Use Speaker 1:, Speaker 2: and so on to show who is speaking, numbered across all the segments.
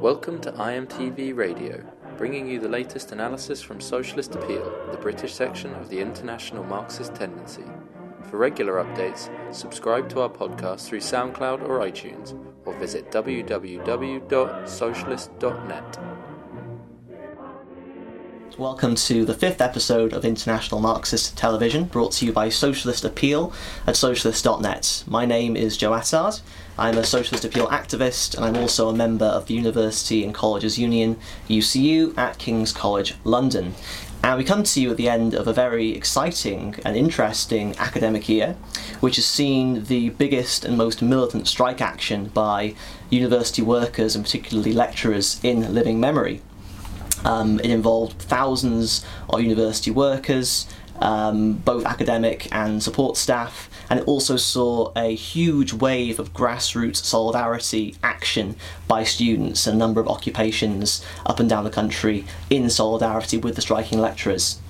Speaker 1: Welcome to IMTV Radio, bringing you the latest analysis from Socialist Appeal, the British section of the International Marxist Tendency. For regular updates, subscribe to our podcast through SoundCloud or iTunes, or visit www.socialist.net.
Speaker 2: Welcome to the fifth episode of International Marxist Television, brought to you by Socialist Appeal at socialist.net. My name is Joe Attard. I'm a Socialist Appeal activist, and I'm also a member of the University and Colleges Union, UCU, at King's College London. And we come to you at the end of a very exciting and interesting academic year, which has seen the biggest and most militant strike action by university workers and particularly lecturers in living memory. Um, it involved thousands of university workers, um, both academic and support staff, and it also saw a huge wave of grassroots solidarity action by students and a number of occupations up and down the country in solidarity with the striking lecturers.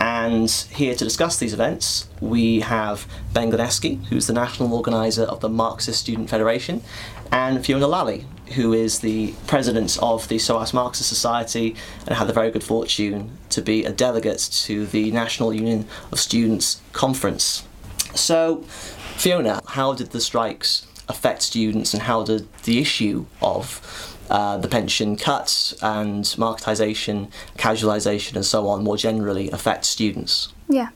Speaker 2: And here to discuss these events, we have Ben Gliniecki, who's the national organiser of the Marxist Student Federation, and Fiona Lali, who is the president of the SOAS Marxist Society and had the very good fortune to be a delegate to the National Union of Students conference. So, Fiona, how did the strikes affect students and how did the issue of uh, the pension cuts and marketisation, casualisation, and so on more generally affect students?
Speaker 3: Yeah.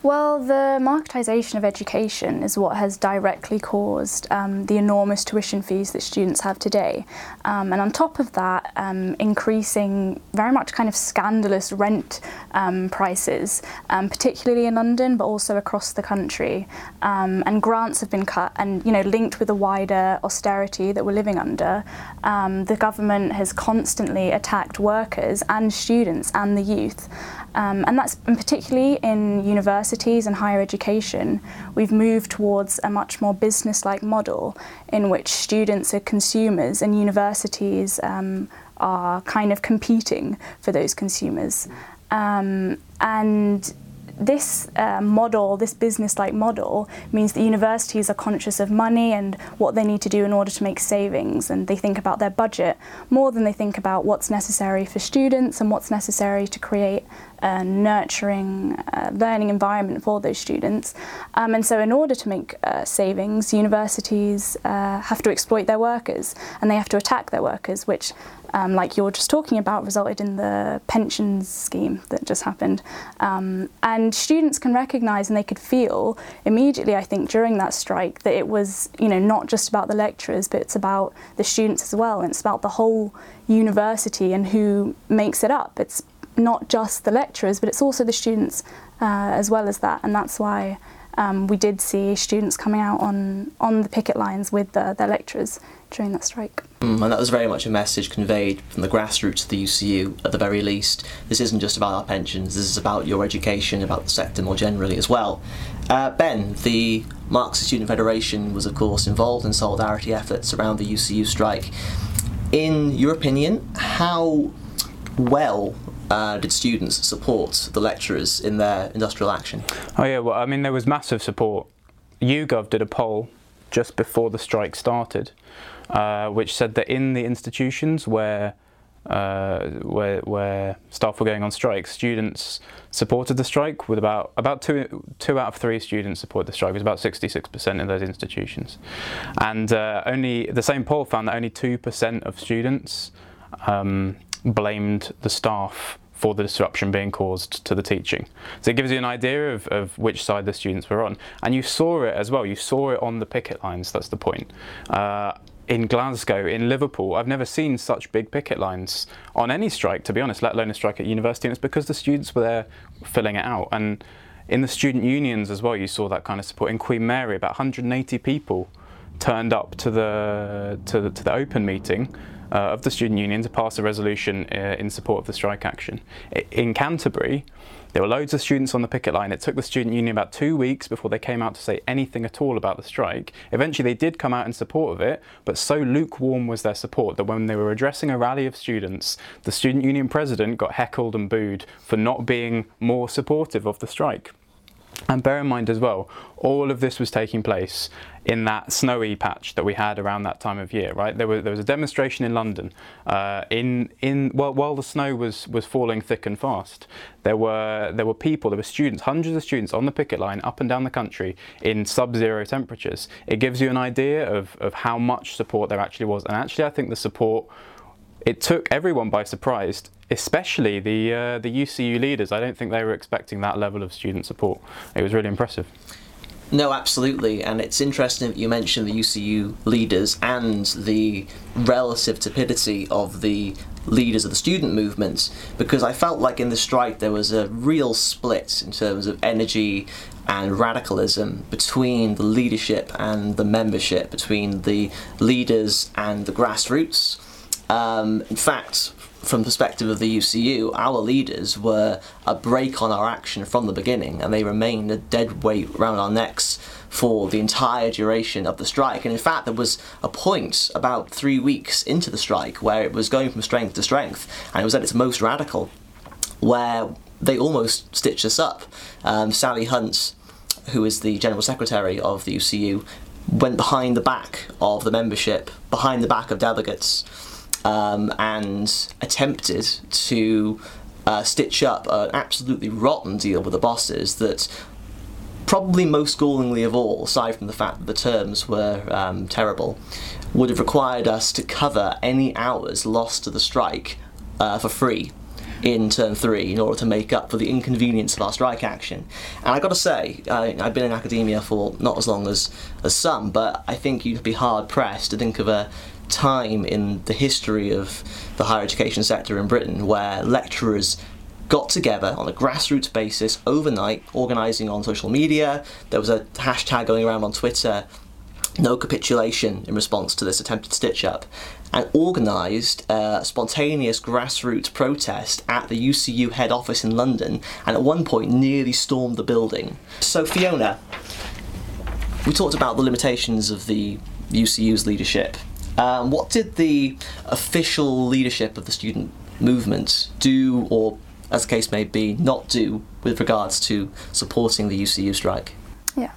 Speaker 3: Well, the marketisation of education is what has directly caused um, the enormous tuition fees that students have today. Um, and on top of that, um, increasing very much kind of scandalous rent um, prices, um, particularly in London, but also across the country. Um, and grants have been cut and, you know, linked with the wider austerity that we're living under. the government has constantly attacked workers and students and the youth. And that's and particularly in universities and higher education, we've moved towards a much more business like model in which students are consumers and universities um, are kind of competing for those consumers. Um, and this uh, model, this business like model, means that universities are conscious of money and what they need to do in order to make savings, and they think about their budget more than they think about what's necessary for students and what's necessary to create a nurturing uh, learning environment for those students. Um, and so, in order to make uh, savings, universities uh, have to exploit their workers and they have to attack their workers, which um, like you're just talking about, resulted in the pensions scheme that just happened. Um, and students can recognise and they could feel immediately, I think, during that strike that it was, you know, not just about the lecturers, but it's about the students as well, and it's about the whole university and who makes it up. It's not just the lecturers, but it's also the students uh, as well as that, and that's why. Um, we did see students coming out on, on the picket lines with the, their lecturers during that strike.
Speaker 2: Mm, and that was very much a message conveyed from the grassroots of the UCU at the very least. This isn't just about our pensions, this is about your education, about the sector more generally as well. Uh, ben, the Marxist Student Federation was, of course, involved in solidarity efforts around the UCU strike. In your opinion, how well uh, did students support the lecturers in their industrial action?
Speaker 4: Oh, yeah, well, I mean, there was massive support. YouGov did a poll just before the strike started uh, which said that in the institutions where uh, where, where staff were going on strike, students supported the strike with about about two two out of three students supported the strike. It was about 66% in those institutions, and uh, only the same poll found that only two percent of students um, blamed the staff for the disruption being caused to the teaching. So it gives you an idea of, of which side the students were on. And you saw it as well, you saw it on the picket lines, that's the point. Uh, in Glasgow, in Liverpool, I've never seen such big picket lines on any strike, to be honest, let alone a strike at university. And it's because the students were there filling it out. And in the student unions as well, you saw that kind of support. In Queen Mary, about 180 people turned up to the to the, to the open meeting of the student union to pass a resolution uh, in support of the strike action. In Canterbury, There were loads of students on the picket line. It took the student union about two weeks before they came out to say anything at all about the strike. Eventually, they did come out in support of it, but so lukewarm was their support that when they were addressing a rally of students, the student union president got heckled and booed for not being more supportive of the strike. And bear in mind as well, all of this was taking place in that snowy patch that we had around that time of year, right? There was, there was a demonstration in London uh, in, in, well, while the snow was, was falling thick and fast. There were, there were people, there were students, hundreds of students on the picket line up and down the country in sub-zero temperatures. It gives you an idea of, of how much support there actually was. And actually, I think the support it took everyone by surprise, especially the uh, the UCU leaders. I don't think they were expecting that level of student support. It was really impressive.
Speaker 2: No, absolutely, and it's interesting that you mentioned the UCU leaders and the relative tepidity of the leaders of the student movements because I felt like in the strike there was a real split in terms of energy and radicalism between the leadership and the membership, between the leaders and the grassroots. Um, in fact, from the perspective of the UCU, our leaders were a brake on our action from the beginning, and they remained a dead weight around our necks for the entire duration of the strike. And in fact, there was a point about three weeks into the strike where it was going from strength to strength, and it was at its most radical, where they almost stitched us up. Um, Sally Hunt, who is the general secretary of the UCU, went behind the back of the membership, behind the back of delegates um, and attempted to uh, stitch up an absolutely rotten deal with the bosses that probably most gallingly of all, aside from the fact that the terms were um, terrible, would have required us to cover any hours lost to the strike uh, for free in turn three in order to make up for the inconvenience of our strike action. And I've got to say, uh, I've been in academia for not as long as, as some, but I think you'd be hard pressed to think of a time in the history of the higher education sector in Britain where lecturers got together on a grassroots basis overnight, organising on social media. There was a hashtag going around on Twitter, no capitulation, in response to this attempted stitch up, and organised a spontaneous grassroots protest at the UCU head office in London, and at one point nearly stormed the building. So, Fiona, we talked about the limitations of the UCU's leadership um, what did the official leadership of the student movement do, or as the case may be, not do with regards to supporting the UCU strike?
Speaker 3: Yeah.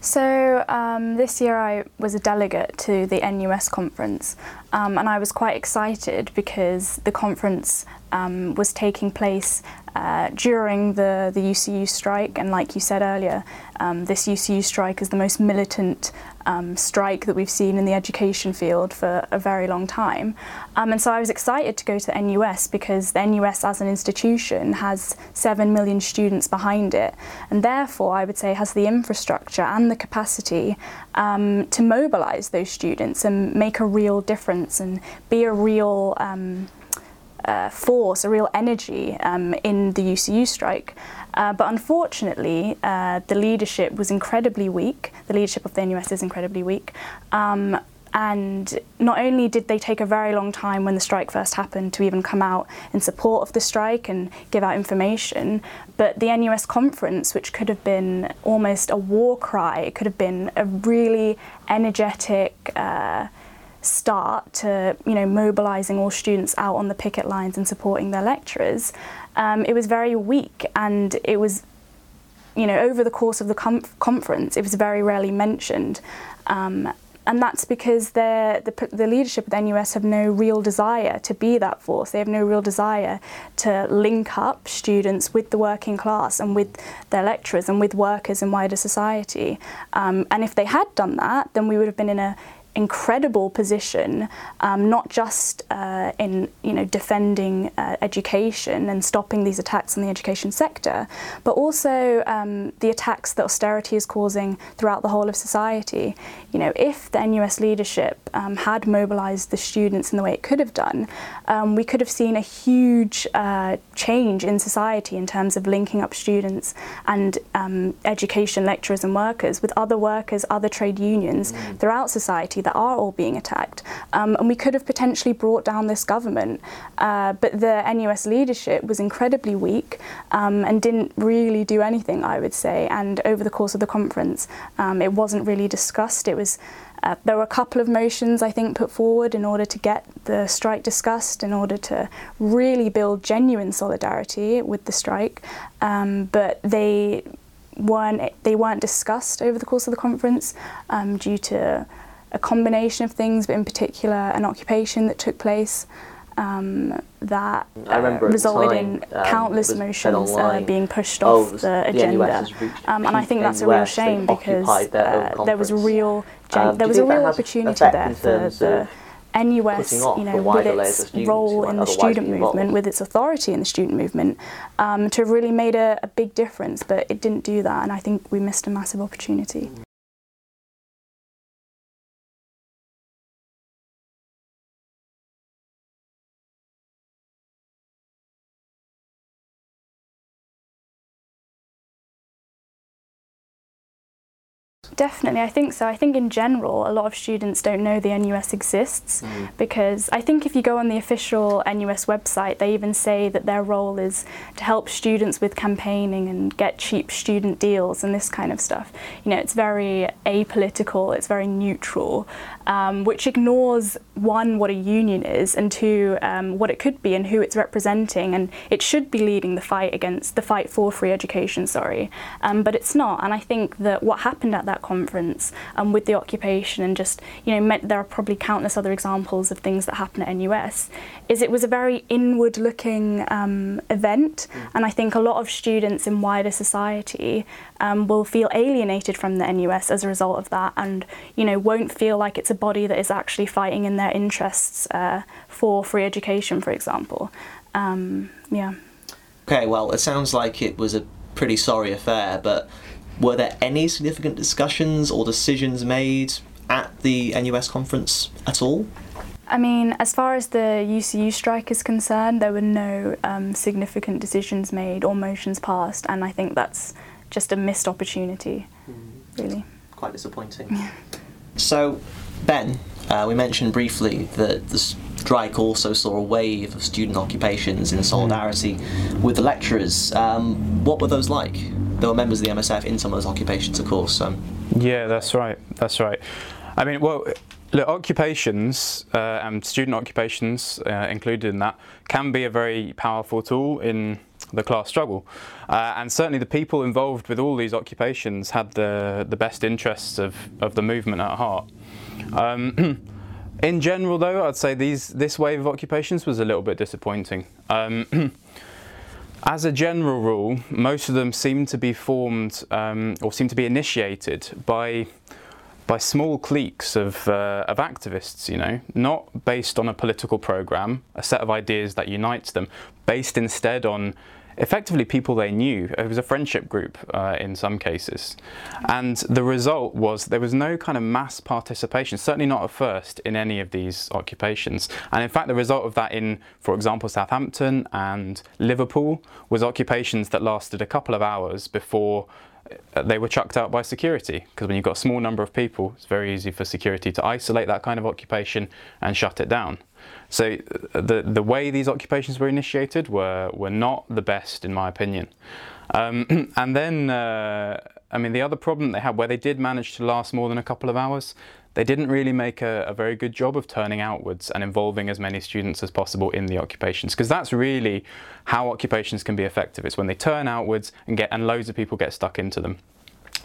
Speaker 3: So um, this year I was a delegate to the NUS conference, um, and I was quite excited because the conference um, was taking place uh, during the, the UCU strike, and like you said earlier, um, this UCU strike is the most militant um, strike that we've seen in the education field for a very long time. Um, and so I was excited to go to the NUS because the NUS as an institution has 7 million students behind it, and therefore I would say has the infrastructure and the capacity um, to mobilise those students and make a real difference and be a real um, uh, force, a real energy um, in the UCU strike. Uh, but unfortunately, uh, the leadership was incredibly weak. The leadership of the NUS is incredibly weak. Um, and not only did they take a very long time when the strike first happened to even come out in support of the strike and give out information, but the NUS conference, which could have been almost a war cry, it could have been a really energetic, uh, start to you know mobilizing all students out on the picket lines and supporting their lecturers um, it was very weak and it was you know over the course of the com- conference it was very rarely mentioned um, and that's because the, the leadership of the NUS have no real desire to be that force. They have no real desire to link up students with the working class and with their lecturers and with workers in wider society. Um, and if they had done that, then we would have been in a incredible position, um, not just uh, in you know defending uh, education and stopping these attacks on the education sector, but also um, the attacks that austerity is causing throughout the whole of society. You know, if the NUS leadership um, had mobilised the students in the way it could have done, um, we could have seen a huge uh, change in society in terms of linking up students and um, education lecturers and workers with other workers, other trade unions mm. throughout society that are all being attacked. Um, and we could have potentially brought down this government. Uh, but the NUS leadership was incredibly weak um, and didn't really do anything, I would say. And over the course of the conference, um, it wasn't really discussed. It was uh, there were a couple of motions, I think, put forward in order to get the strike discussed, in order to really build genuine solidarity with the strike. Um, but they weren't they weren't discussed over the course of the conference um, due to a combination of things, but in particular an occupation that took place um, that uh, resulted
Speaker 2: time,
Speaker 3: in
Speaker 2: um,
Speaker 3: countless motions uh, being pushed off
Speaker 2: oh,
Speaker 3: the agenda, um, and I think that's a real shame because uh, there was a real gen- there was a real opportunity there for the NUS, you know, with its role in the student movement, with its authority in the student movement, um, to have really made a, a big difference. But it didn't do that, and I think we missed a massive opportunity. Definitely, I think so. I think in general, a lot of students don't know the NUS exists mm. because I think if you go on the official NUS website, they even say that their role is to help students with campaigning and get cheap student deals and this kind of stuff. You know, it's very apolitical, it's very neutral, um, which ignores one, what a union is, and two, um, what it could be and who it's representing. And it should be leading the fight against the fight for free education, sorry, um, but it's not. And I think that what happened at that conference um, with the occupation and just, you know, there are probably countless other examples of things that happen at NUS, is it was a very inward looking um, event. Mm. And I think a lot of students in wider society um, will feel alienated from the NUS as a result of that and, you know, won't feel like it's a body that is actually fighting in their interests uh, for free education, for example. Um, yeah.
Speaker 2: Okay, well, it sounds like it was a pretty sorry affair, but were there any significant discussions or decisions made at the NUS conference at all?
Speaker 3: I mean, as far as the UCU strike is concerned, there were no um, significant decisions made or motions passed, and I think that's just a missed opportunity, mm. really.
Speaker 2: Quite disappointing. So, Ben, uh, we mentioned briefly that the strike also saw a wave of student occupations in solidarity mm. with the lecturers. Um, what were those like? there were members of the MSF in some of those occupations, of course. So.
Speaker 4: Yeah, that's right. That's right. I mean, well, look, occupations uh, and student occupations uh, included in that can be a very powerful tool in the class struggle. Uh, and certainly the people involved with all these occupations had the, the best interests of, of the movement at heart. Um, in general, though, I'd say these, this wave of occupations was a little bit disappointing. Um, As a general rule, most of them seem to be formed um, or seem to be initiated by by small cliques of, uh, of activists, you know, not based on a political program, a set of ideas that unites them, based instead on effectively people they knew. It was a friendship group uh, in some cases. And the result was there was no kind of mass participation, certainly not at first, in any of these occupations. And in fact, the result of that in, for example, Southampton and Liverpool was occupations that lasted a couple of hours before uh, they were chucked out by security because when you've got a small number of people, it's very easy for security to isolate that kind of occupation and shut it down. So uh, the the way these occupations were initiated were were not the best in my opinion. Um, and then uh, I mean the other problem they had where they did manage to last more than a couple of hours, they didn't really make a, a very good job of turning outwards and involving as many students as possible in the occupations because that's really how occupations can be effective. It's when they turn outwards and get and loads of people get stuck into them.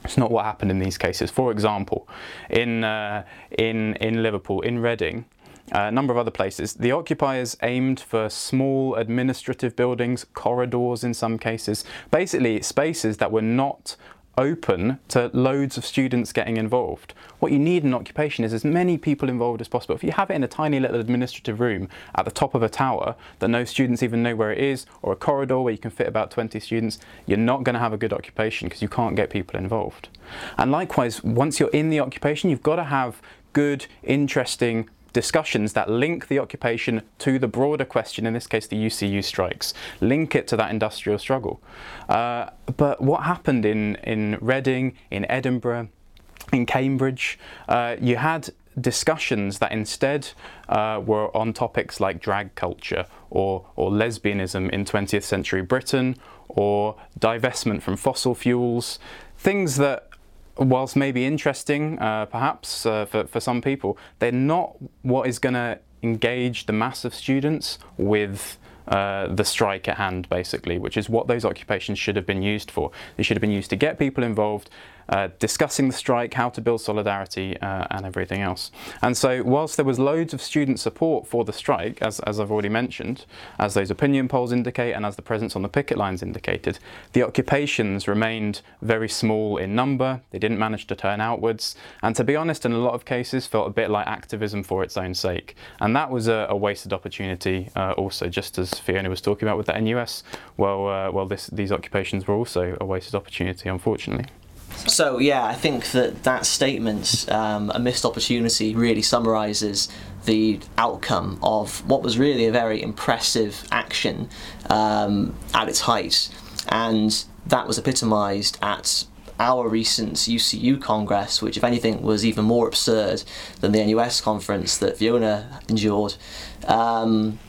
Speaker 4: It's not what happened in these cases. For example, in uh, in in Liverpool, in Reading, a number of other places. The occupiers aimed for small administrative buildings, corridors in some cases, basically spaces that were not open to loads of students getting involved. What you need in occupation is as many people involved as possible. If you have it in a tiny little administrative room at the top of a tower that no students even know where it is, or a corridor where you can fit about 20 students, you're not going to have a good occupation because you can't get people involved. And likewise, once you're in the occupation, you've got to have good, interesting discussions that link the occupation to the broader question, in this case the UCU strikes, link it to that industrial struggle. Uh, but what happened in, in Reading, in Edinburgh, in Cambridge, uh, you had discussions that instead uh, were on topics like drag culture or, or lesbianism in 20th century Britain or divestment from fossil fuels, things that whilst maybe interesting, uh, perhaps uh, for, for some people, they're not what is going to engage the mass of students with uh, the strike at hand, basically, which is what those occupations should have been used for. They should have been used to get people involved, uh, discussing the strike, how to build solidarity, uh, and everything else. And so, whilst there was loads of student support for the strike, as, as I've already mentioned, as those opinion polls indicate, and as the presence on the picket lines indicated, the occupations remained very small in number. They didn't manage to turn outwards, and to be honest, in a lot of cases, felt a bit like activism for its own sake. And that was a, a wasted opportunity, uh, also, just as Fiona was talking about with the NUS. Well, uh, well, this, these occupations were also a wasted opportunity, unfortunately.
Speaker 2: So yeah, I think that that statement, um, a missed opportunity, really summarises the outcome of what was really a very impressive action um, at its height, and that was epitomised at our recent UCU Congress, which, if anything, was even more absurd than the NUS conference that Fiona endured. Um,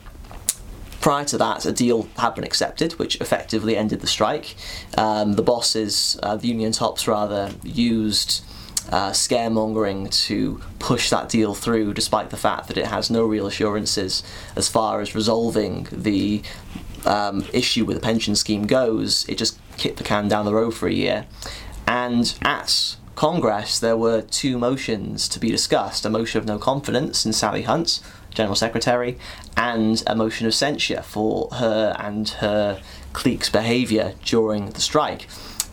Speaker 2: Prior to that, a deal had been accepted, which effectively ended the strike. Um, the bosses, uh, the union tops rather, used uh, scaremongering to push that deal through, despite the fact that it has no real assurances as far as resolving the um, issue with the pension scheme goes. It just kicked the can down the road for a year. And at Congress, there were two motions to be discussed a motion of no confidence in Sally Hunt, General Secretary, and a motion of censure for her and her clique's behaviour during the strike.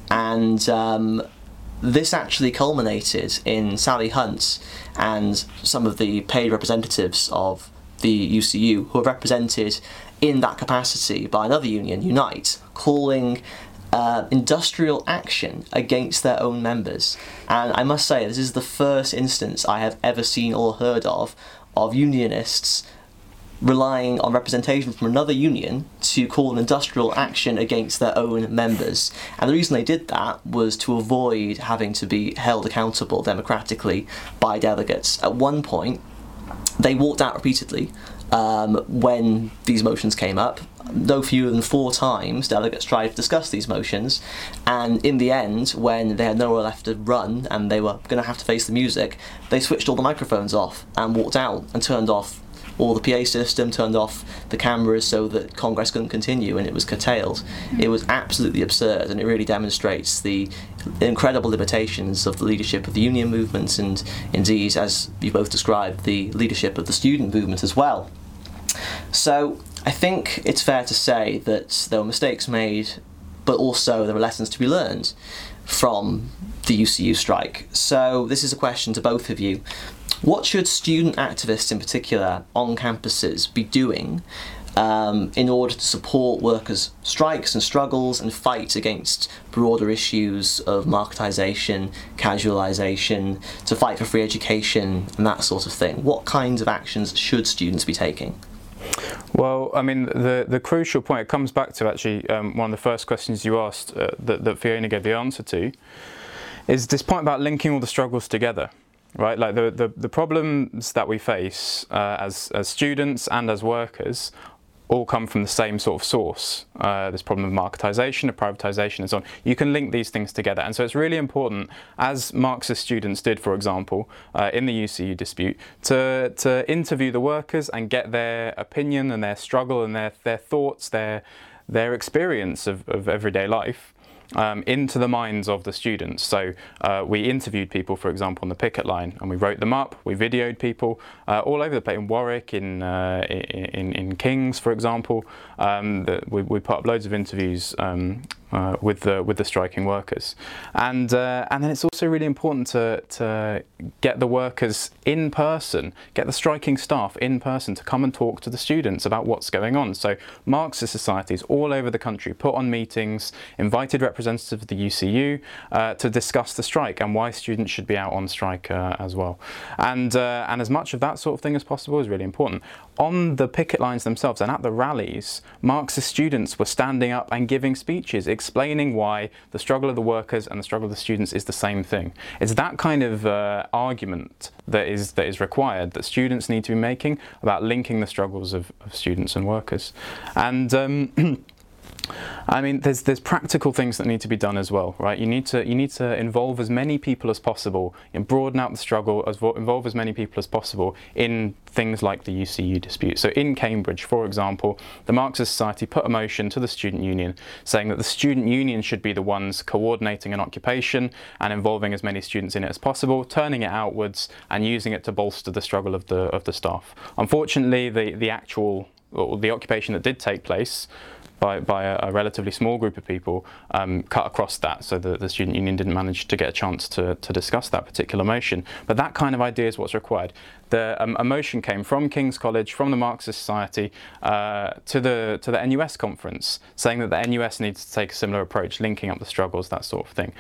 Speaker 2: And um, this actually culminated in Sally Hunt and some of the paid representatives of the UCU who are represented in that capacity by another union, Unite, calling uh, industrial action against their own members. And I must say, this is the first instance I have ever seen or heard of of unionists relying on representation from another union to call an industrial action against their own members. And the reason they did that was to avoid having to be held accountable democratically by delegates. At one point, they walked out repeatedly um, when these motions came up. No fewer than four times, delegates tried to discuss these motions, and in the end, when they had nowhere left to run and they were going to have to face the music, they switched all the microphones off and walked out and turned off all the PA system, turned off the cameras so that Congress couldn't continue and it was curtailed. Hmm. It was absolutely absurd and it really demonstrates the incredible limitations of the leadership of the union movement and indeed, as you both described, the leadership of the student movement as well. So I think it's fair to say that there were mistakes made, but also there were lessons to be learned from the UCU strike. So this is a question to both of you. What should student activists in particular on campuses be doing um, in order to support workers' strikes and struggles and fight against broader issues of marketisation, casualisation, to fight for free education and that sort of thing? What kinds of actions should students be taking?
Speaker 4: Well, I mean, the, the crucial point, it comes back to actually um, one of the first questions you asked uh, that, that Fiona gave the answer to, is this point about linking all the struggles together right? Like the, the, the, problems that we face uh, as, as students and as workers all come from the same sort of source. Uh, this problem of marketisation, of privatisation, and so on. You can link these things together, and so it's really important, as Marxist students did, for example, uh, in the UCU dispute, to to interview the workers and get their opinion and their struggle and their their thoughts, their their experience of, of everyday life um, into the minds of the students. So uh, we interviewed people, for example, on the picket line, and we wrote them up. We videoed people uh, all over the place in Warwick, in uh, in, in Kings, for example. Um, the, we, we put up loads of interviews um, uh, with the with the striking workers, and uh, and then it's also really important to to get the workers in person, get the striking staff in person to come and talk to the students about what's going on. So Marxist societies all over the country put on meetings, invited representatives of the UCU uh, to discuss the strike and why students should be out on strike uh, as well, and uh, and as much of that sort of thing as possible is really important. On the picket lines themselves and at the rallies, Marxist students were standing up and giving speeches explaining why the struggle of the workers and the struggle of the students is the same thing. It's that kind of uh, argument that is that is required that students need to be making about linking the struggles of, of students and workers. And um, I mean, there's there's practical things that need to be done as well, right? You need to you need to involve as many people as possible and broaden out the struggle, as involve as many people as possible in things like the UCU dispute. So in Cambridge, for example, the Marxist Society put a motion to the student union saying that the student union should be the ones coordinating an occupation and involving as many students in it as possible, turning it outwards and using it to bolster the struggle of the of the staff. Unfortunately, the the actual the occupation that did take place by, by a, a, relatively small group of people um, cut across that, so the, the student union didn't manage to get a chance to, to discuss that particular motion. But that kind of idea is what's required. The um, a motion came from King's College, from the Marxist Society, uh, to the to the NUS conference, saying that the NUS needs to take a similar approach, linking up the struggles, that sort of thing.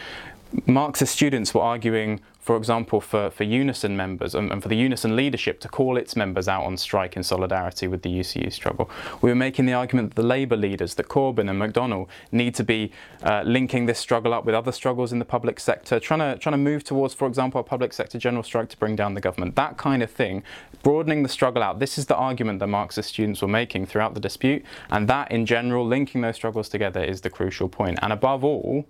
Speaker 4: Marxist students were arguing for example, for, for Unison members and, and, for the Unison leadership to call its members out on strike in solidarity with the UCU struggle. We were making the argument that the Labour leaders, that Corbyn and McDonnell, need to be uh, linking this struggle up with other struggles in the public sector, trying to, trying to move towards, for example, a public sector general strike to bring down the government. That kind of thing, broadening the struggle out. This is the argument that Marxist students were making throughout the dispute, and that in general, linking those struggles together is the crucial point. And above all,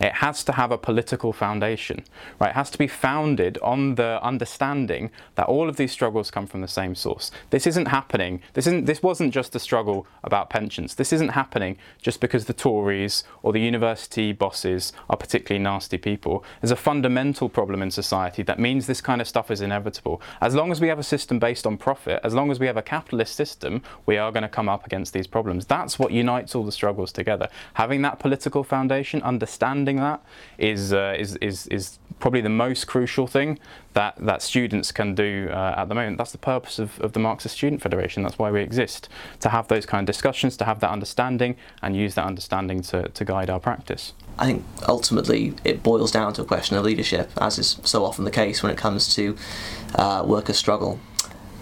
Speaker 4: it has to have a political foundation, right? It has to be founded on the understanding that all of these struggles come from the same source. This isn't happening. This isn't. This wasn't just a struggle about pensions. This isn't happening just because the Tories or the university bosses are particularly nasty people. There's a fundamental problem in society that means this kind of stuff is inevitable. As long as we have a system based on profit, as long as we have a capitalist system, we are going to come up against these problems. That's what unites all the struggles together. Having that political foundation, understanding understanding that is, uh, is, is, is probably the most crucial thing that, that students can do uh, at the moment. That's the purpose of, of the Marxist Student Federation. That's why we exist, to have those kind of discussions, to have that understanding, and use that understanding to, to guide our practice.
Speaker 2: I think ultimately it boils down to a question of leadership, as is so often the case when it comes to uh, worker struggle.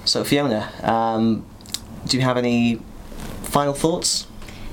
Speaker 2: So, Fiona, um, do you have any final thoughts?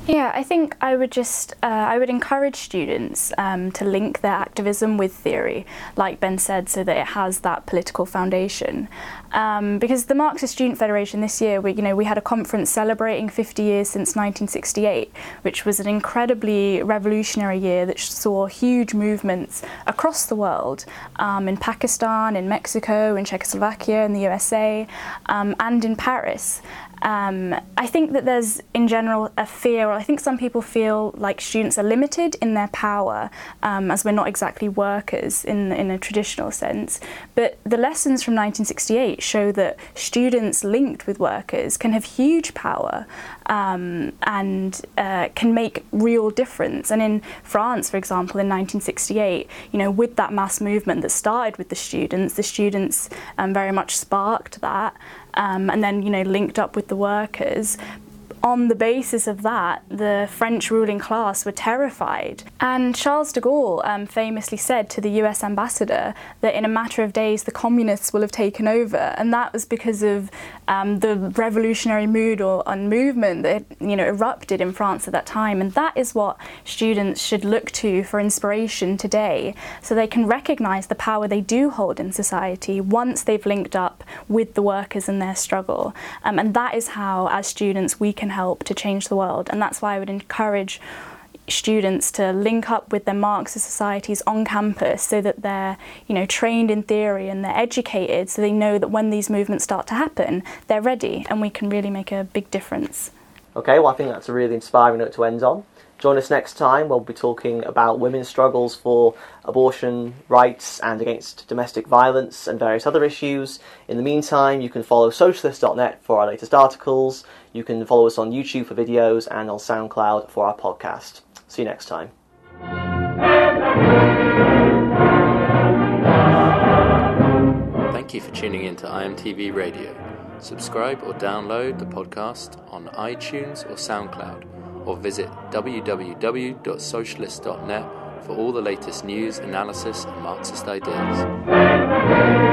Speaker 3: Yeah, I think I would just uh, I would encourage students um, to link their activism with theory, like Ben said, so that it has that political foundation. Um, because the Marxist Student Federation this year, we you know we had a conference celebrating 50 years since 1968, which was an incredibly revolutionary year that saw huge movements across the world, um, in Pakistan, in Mexico, in Czechoslovakia, in the USA, um, and in Paris. Um, I think that there's, in general, a fear, or I think some people feel like students are limited in their power, um, as we're not exactly workers in, in a traditional sense. But the lessons from 1968 show that students linked with workers can have huge power um, and uh, can make real difference. And in France, for example, in 1968, you know, with that mass movement that started with the students, the students um, very much sparked that um, and then you know linked up with the workers on the basis of that, the French ruling class were terrified. And Charles de Gaulle um, famously said to the US ambassador that in a matter of days the communists will have taken over. And that was because of um, the revolutionary mood or and movement that you know erupted in France at that time. And that is what students should look to for inspiration today, so they can recognise the power they do hold in society once they've linked up with the workers in their struggle. Um, and that is how, as students, we can help to change the world. And that's why I would encourage students to link up with their Marxist societies on campus so that they're you know trained in theory and they're educated so they know that when these movements start to happen they're ready and we can really make a big difference.
Speaker 2: Okay, well I think that's a really inspiring note to end on. Join us next time. We'll be talking about women's struggles for abortion rights and against domestic violence and various other issues. In the meantime, you can follow socialist.net for our latest articles. You can follow us on YouTube for videos and on SoundCloud for our podcast. See you next time.
Speaker 1: Thank you for tuning in to IMTV Radio. Subscribe or download the podcast on iTunes or SoundCloud or visit www.socialist.net for all the latest news, analysis, and Marxist ideas.